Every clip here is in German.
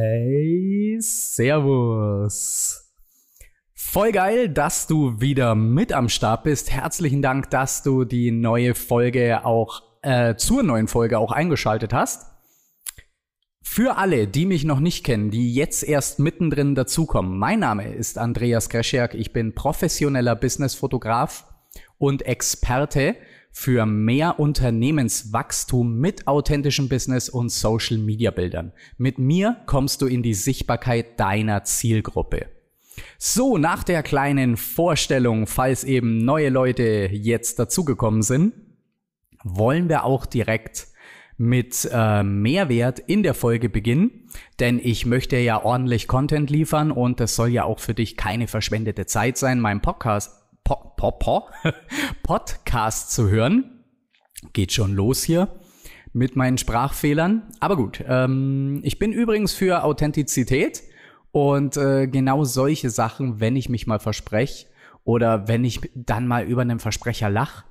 Hey, Servus. Voll geil, dass du wieder mit am Start bist. Herzlichen Dank, dass du die neue Folge auch äh, zur neuen Folge auch eingeschaltet hast. Für alle, die mich noch nicht kennen, die jetzt erst mittendrin dazukommen, mein Name ist Andreas Grescherk. Ich bin professioneller Businessfotograf und Experte für mehr Unternehmenswachstum mit authentischem Business und Social Media Bildern. Mit mir kommst du in die Sichtbarkeit deiner Zielgruppe. So, nach der kleinen Vorstellung, falls eben neue Leute jetzt dazugekommen sind, wollen wir auch direkt mit äh, Mehrwert in der Folge beginnen, denn ich möchte ja ordentlich Content liefern und das soll ja auch für dich keine verschwendete Zeit sein. Mein Podcast po, po, po, Podcast zu hören. Geht schon los hier mit meinen Sprachfehlern. Aber gut, ähm, ich bin übrigens für Authentizität und äh, genau solche Sachen, wenn ich mich mal verspreche oder wenn ich dann mal über einen Versprecher lach,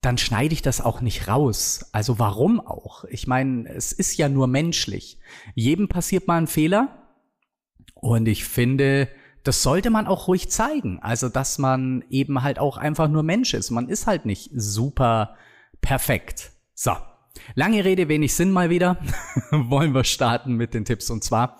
dann schneide ich das auch nicht raus. Also warum auch? Ich meine, es ist ja nur menschlich. Jedem passiert mal ein Fehler und ich finde, das sollte man auch ruhig zeigen. Also, dass man eben halt auch einfach nur Mensch ist. Man ist halt nicht super perfekt. So. Lange Rede, wenig Sinn mal wieder. Wollen wir starten mit den Tipps. Und zwar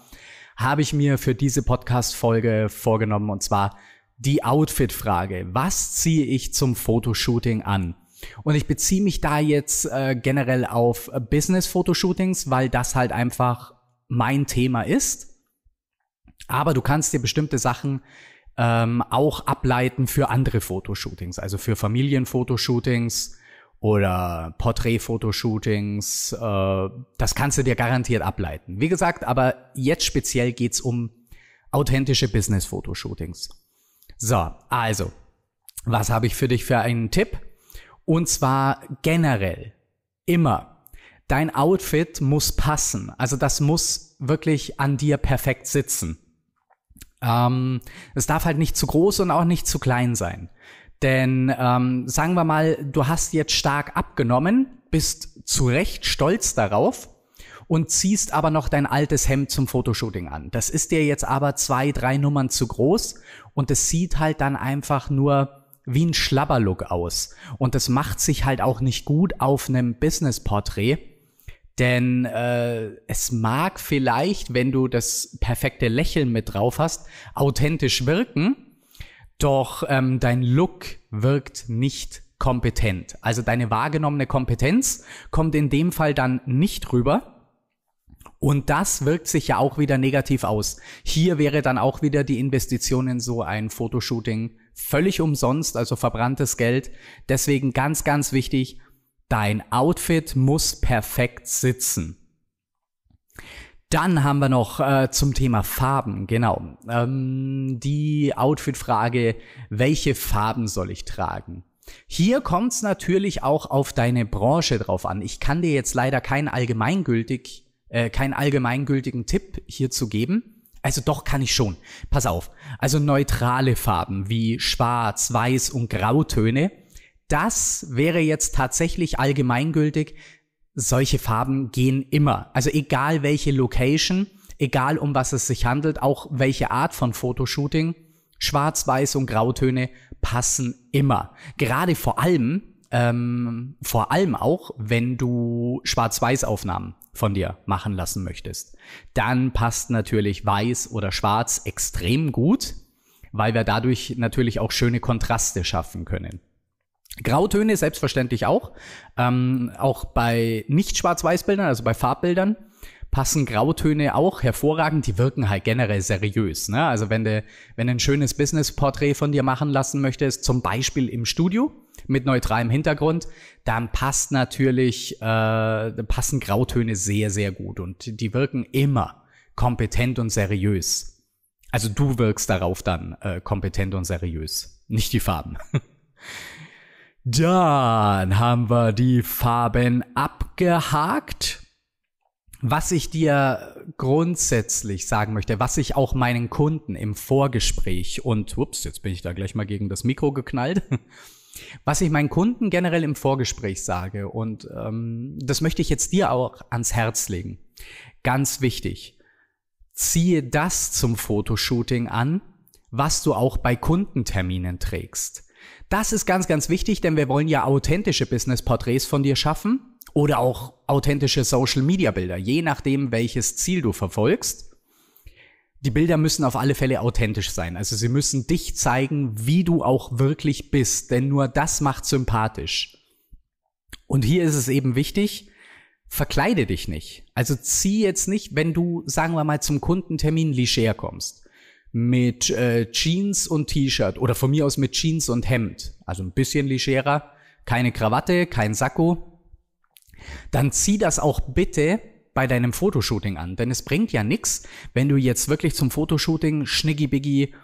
habe ich mir für diese Podcast-Folge vorgenommen und zwar die Outfit-Frage. Was ziehe ich zum Fotoshooting an? Und ich beziehe mich da jetzt äh, generell auf Business-Fotoshootings, weil das halt einfach mein Thema ist. Aber du kannst dir bestimmte Sachen ähm, auch ableiten für andere Fotoshootings, also für Familienfotoshootings oder Porträtfotoshootings. Äh, das kannst du dir garantiert ableiten. Wie gesagt, aber jetzt speziell geht's um authentische Business-Fotoshootings. So, also, was habe ich für dich für einen Tipp? Und zwar generell immer. Dein Outfit muss passen. Also das muss wirklich an dir perfekt sitzen. Ähm, es darf halt nicht zu groß und auch nicht zu klein sein. Denn ähm, sagen wir mal, du hast jetzt stark abgenommen, bist zu Recht stolz darauf und ziehst aber noch dein altes Hemd zum Fotoshooting an. Das ist dir jetzt aber zwei, drei Nummern zu groß und es sieht halt dann einfach nur wie ein Schlabberlook aus. Und das macht sich halt auch nicht gut auf einem Business-Porträt denn äh, es mag vielleicht, wenn du das perfekte Lächeln mit drauf hast, authentisch wirken, doch ähm, dein Look wirkt nicht kompetent. Also deine wahrgenommene Kompetenz kommt in dem Fall dann nicht rüber. Und das wirkt sich ja auch wieder negativ aus. Hier wäre dann auch wieder die Investition in so ein Fotoshooting völlig umsonst, also verbranntes Geld. Deswegen ganz, ganz wichtig, Dein Outfit muss perfekt sitzen. Dann haben wir noch äh, zum Thema Farben, genau. Ähm, die Outfit-Frage, welche Farben soll ich tragen? Hier kommt es natürlich auch auf deine Branche drauf an. Ich kann dir jetzt leider keinen allgemeingültig, äh, keinen allgemeingültigen Tipp hierzu geben. Also doch kann ich schon. Pass auf. Also neutrale Farben wie Schwarz, Weiß und Grautöne das wäre jetzt tatsächlich allgemeingültig. Solche Farben gehen immer. Also egal welche Location, egal um was es sich handelt, auch welche Art von Fotoshooting, Schwarz, Weiß und Grautöne passen immer. Gerade vor allem, ähm, vor allem auch, wenn du Schwarz-Weiß-Aufnahmen von dir machen lassen möchtest. Dann passt natürlich Weiß oder Schwarz extrem gut, weil wir dadurch natürlich auch schöne Kontraste schaffen können. Grautöne selbstverständlich auch. Ähm, auch bei nicht Schwarz-Weiß-Bildern, also bei Farbbildern, passen Grautöne auch hervorragend. Die wirken halt generell seriös. Ne? Also wenn du wenn ein schönes Business-Porträt von dir machen lassen möchtest, zum Beispiel im Studio mit neutralem Hintergrund, dann passt natürlich, äh, passen Grautöne sehr, sehr gut und die wirken immer kompetent und seriös. Also du wirkst darauf dann äh, kompetent und seriös, nicht die Farben. Dann haben wir die Farben abgehakt. Was ich dir grundsätzlich sagen möchte, was ich auch meinen Kunden im Vorgespräch und, ups, jetzt bin ich da gleich mal gegen das Mikro geknallt, was ich meinen Kunden generell im Vorgespräch sage und ähm, das möchte ich jetzt dir auch ans Herz legen. Ganz wichtig. ziehe das zum Fotoshooting an, was du auch bei Kundenterminen trägst. Das ist ganz, ganz wichtig, denn wir wollen ja authentische Business-Porträts von dir schaffen oder auch authentische Social-Media-Bilder, je nachdem, welches Ziel du verfolgst. Die Bilder müssen auf alle Fälle authentisch sein. Also sie müssen dich zeigen, wie du auch wirklich bist, denn nur das macht sympathisch. Und hier ist es eben wichtig, verkleide dich nicht. Also zieh jetzt nicht, wenn du, sagen wir mal, zum Kundentermin leger kommst mit äh, Jeans und T-Shirt oder von mir aus mit Jeans und Hemd, also ein bisschen legerer, keine Krawatte, kein Sakko, dann zieh das auch bitte bei deinem Fotoshooting an, denn es bringt ja nix, wenn du jetzt wirklich zum Fotoshooting schnicki-biggi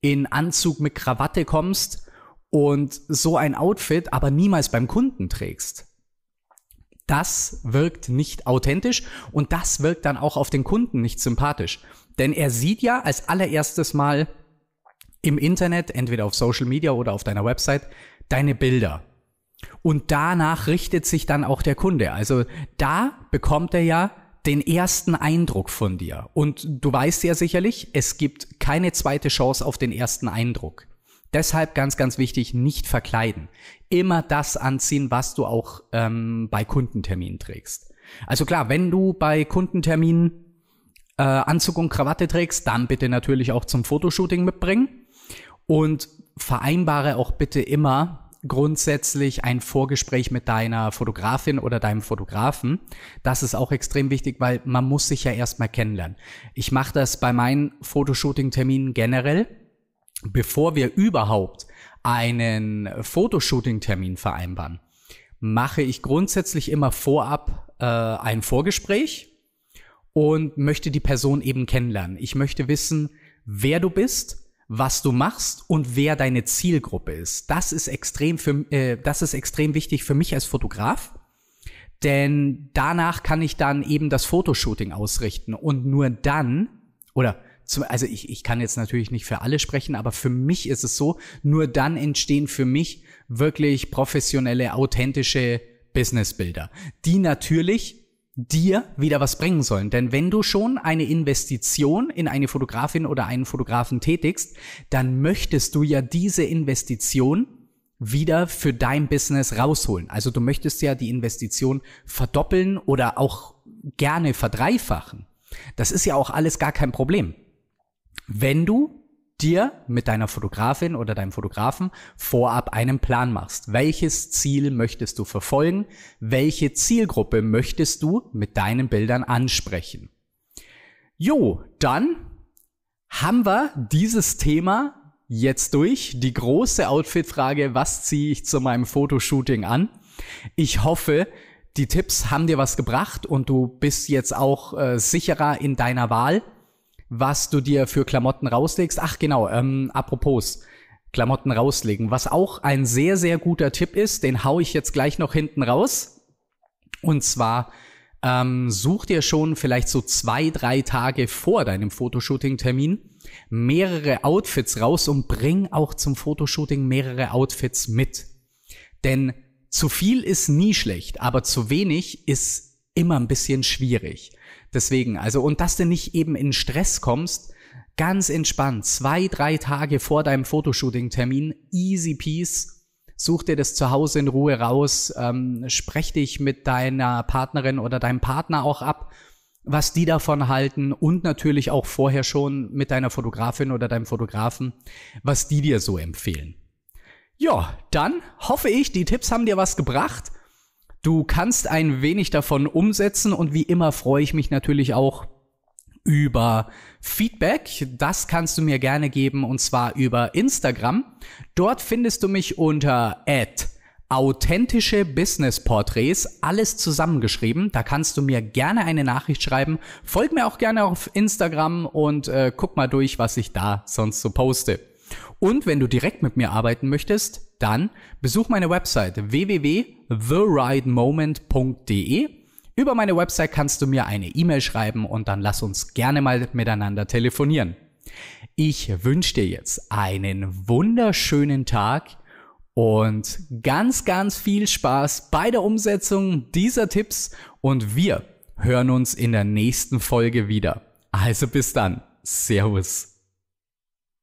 in Anzug mit Krawatte kommst und so ein Outfit aber niemals beim Kunden trägst. Das wirkt nicht authentisch und das wirkt dann auch auf den Kunden nicht sympathisch. Denn er sieht ja als allererstes mal im Internet, entweder auf Social Media oder auf deiner Website, deine Bilder. Und danach richtet sich dann auch der Kunde. Also da bekommt er ja den ersten Eindruck von dir. Und du weißt ja sicherlich, es gibt keine zweite Chance auf den ersten Eindruck. Deshalb ganz, ganz wichtig, nicht verkleiden. Immer das anziehen, was du auch ähm, bei Kundenterminen trägst. Also klar, wenn du bei Kundenterminen äh, Anzug und Krawatte trägst, dann bitte natürlich auch zum Fotoshooting mitbringen. Und vereinbare auch bitte immer grundsätzlich ein Vorgespräch mit deiner Fotografin oder deinem Fotografen. Das ist auch extrem wichtig, weil man muss sich ja erstmal kennenlernen. Ich mache das bei meinen Fotoshooting-Terminen generell, bevor wir überhaupt einen Fotoshooting-Termin vereinbaren, mache ich grundsätzlich immer vorab äh, ein Vorgespräch und möchte die Person eben kennenlernen. Ich möchte wissen, wer du bist, was du machst und wer deine Zielgruppe ist. Das ist extrem für, äh, das ist extrem wichtig für mich als Fotograf, denn danach kann ich dann eben das Fotoshooting ausrichten und nur dann oder zum, also ich, ich kann jetzt natürlich nicht für alle sprechen, aber für mich ist es so, nur dann entstehen für mich wirklich professionelle, authentische Businessbilder, die natürlich dir wieder was bringen sollen. Denn wenn du schon eine Investition in eine Fotografin oder einen Fotografen tätigst, dann möchtest du ja diese Investition wieder für dein Business rausholen. Also du möchtest ja die Investition verdoppeln oder auch gerne verdreifachen. Das ist ja auch alles gar kein Problem. Wenn du dir mit deiner Fotografin oder deinem Fotografen vorab einen Plan machst. Welches Ziel möchtest du verfolgen? Welche Zielgruppe möchtest du mit deinen Bildern ansprechen? Jo, dann haben wir dieses Thema jetzt durch. Die große Outfit-Frage, was ziehe ich zu meinem Fotoshooting an? Ich hoffe, die Tipps haben dir was gebracht und du bist jetzt auch äh, sicherer in deiner Wahl was du dir für Klamotten rauslegst. Ach genau, ähm, apropos. Klamotten rauslegen. Was auch ein sehr, sehr guter Tipp ist, den hau ich jetzt gleich noch hinten raus. Und zwar ähm, such dir schon vielleicht so zwei, drei Tage vor deinem Fotoshooting-Termin mehrere Outfits raus und bring auch zum Fotoshooting mehrere Outfits mit. Denn zu viel ist nie schlecht, aber zu wenig ist immer ein bisschen schwierig. Deswegen, also, und dass du nicht eben in Stress kommst, ganz entspannt, zwei, drei Tage vor deinem Fotoshooting-Termin, easy peace, such dir das zu Hause in Ruhe raus, ähm, sprech dich mit deiner Partnerin oder deinem Partner auch ab, was die davon halten und natürlich auch vorher schon mit deiner Fotografin oder deinem Fotografen, was die dir so empfehlen. Ja, dann hoffe ich, die Tipps haben dir was gebracht. Du kannst ein wenig davon umsetzen und wie immer freue ich mich natürlich auch über Feedback. Das kannst du mir gerne geben und zwar über Instagram. Dort findest du mich unter authentische Business Porträts, alles zusammengeschrieben. Da kannst du mir gerne eine Nachricht schreiben. Folg mir auch gerne auf Instagram und äh, guck mal durch, was ich da sonst so poste. Und wenn du direkt mit mir arbeiten möchtest, dann besuch meine Website www.therightmoment.de. Über meine Website kannst du mir eine E-Mail schreiben und dann lass uns gerne mal miteinander telefonieren. Ich wünsche dir jetzt einen wunderschönen Tag und ganz, ganz viel Spaß bei der Umsetzung dieser Tipps und wir hören uns in der nächsten Folge wieder. Also bis dann. Servus.